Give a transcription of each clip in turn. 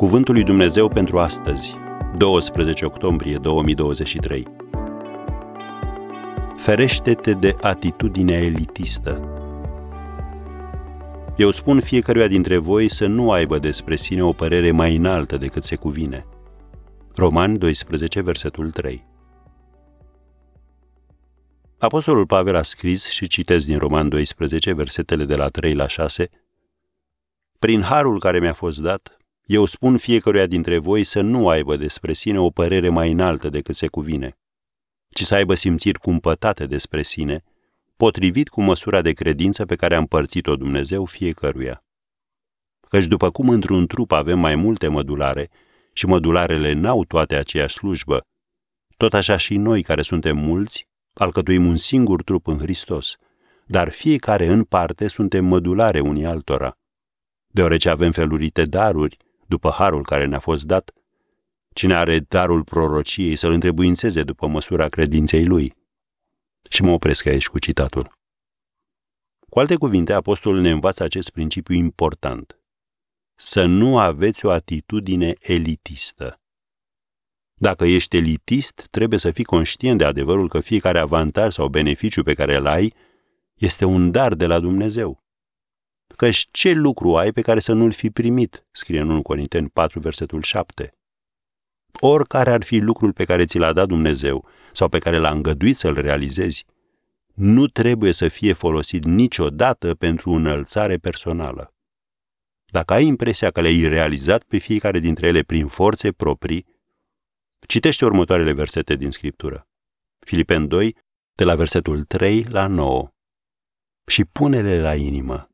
Cuvântul lui Dumnezeu pentru astăzi, 12 octombrie 2023. Ferește-te de atitudinea elitistă. Eu spun fiecăruia dintre voi să nu aibă despre sine o părere mai înaltă decât se cuvine. Roman 12, versetul 3. Apostolul Pavel a scris și citesc din Roman 12, versetele de la 3 la 6, Prin harul care mi-a fost dat, eu spun fiecăruia dintre voi să nu aibă despre sine o părere mai înaltă decât se cuvine, ci să aibă simțiri cumpătate despre sine, potrivit cu măsura de credință pe care a împărțit-o Dumnezeu fiecăruia. Căci după cum într-un trup avem mai multe mădulare și mădularele n-au toate aceeași slujbă, tot așa și noi care suntem mulți, alcătuim un singur trup în Hristos, dar fiecare în parte suntem mădulare unii altora. Deoarece avem felurite daruri, după harul care ne-a fost dat, cine are darul prorociei să-l întrebuințeze după măsura credinței lui. Și mă opresc aici cu citatul. Cu alte cuvinte, apostolul ne învață acest principiu important. Să nu aveți o atitudine elitistă. Dacă ești elitist, trebuie să fii conștient de adevărul că fiecare avantaj sau beneficiu pe care îl ai este un dar de la Dumnezeu. Căci ce lucru ai pe care să nu-l fi primit, scrie în 1 Corinteni 4, versetul 7. Oricare ar fi lucrul pe care ți l-a dat Dumnezeu sau pe care l-a îngăduit să-l realizezi, nu trebuie să fie folosit niciodată pentru înălțare personală. Dacă ai impresia că le-ai realizat pe fiecare dintre ele prin forțe proprii, citește următoarele versete din Scriptură. Filipen 2, de la versetul 3 la 9. Și pune-le la inimă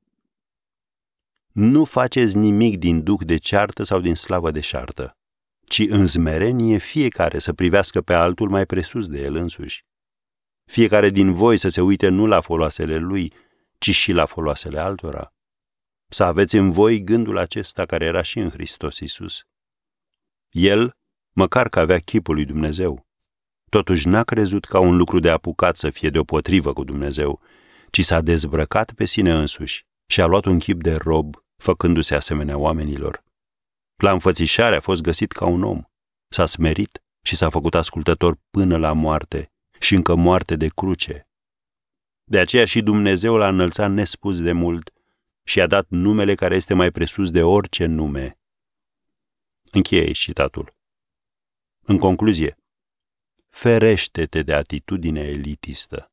nu faceți nimic din duc de ceartă sau din slavă de șartă, ci în zmerenie fiecare să privească pe altul mai presus de el însuși. Fiecare din voi să se uite nu la foloasele lui, ci și la foloasele altora. Să aveți în voi gândul acesta care era și în Hristos Isus. El, măcar că avea chipul lui Dumnezeu, totuși n-a crezut ca un lucru de apucat să fie deopotrivă cu Dumnezeu, ci s-a dezbrăcat pe sine însuși și a luat un chip de rob făcându-se asemenea oamenilor. La înfățișare a fost găsit ca un om, s-a smerit și s-a făcut ascultător până la moarte și încă moarte de cruce. De aceea și Dumnezeu l-a înălțat nespus de mult și a dat numele care este mai presus de orice nume. Încheie aici citatul. În concluzie, ferește-te de atitudine elitistă.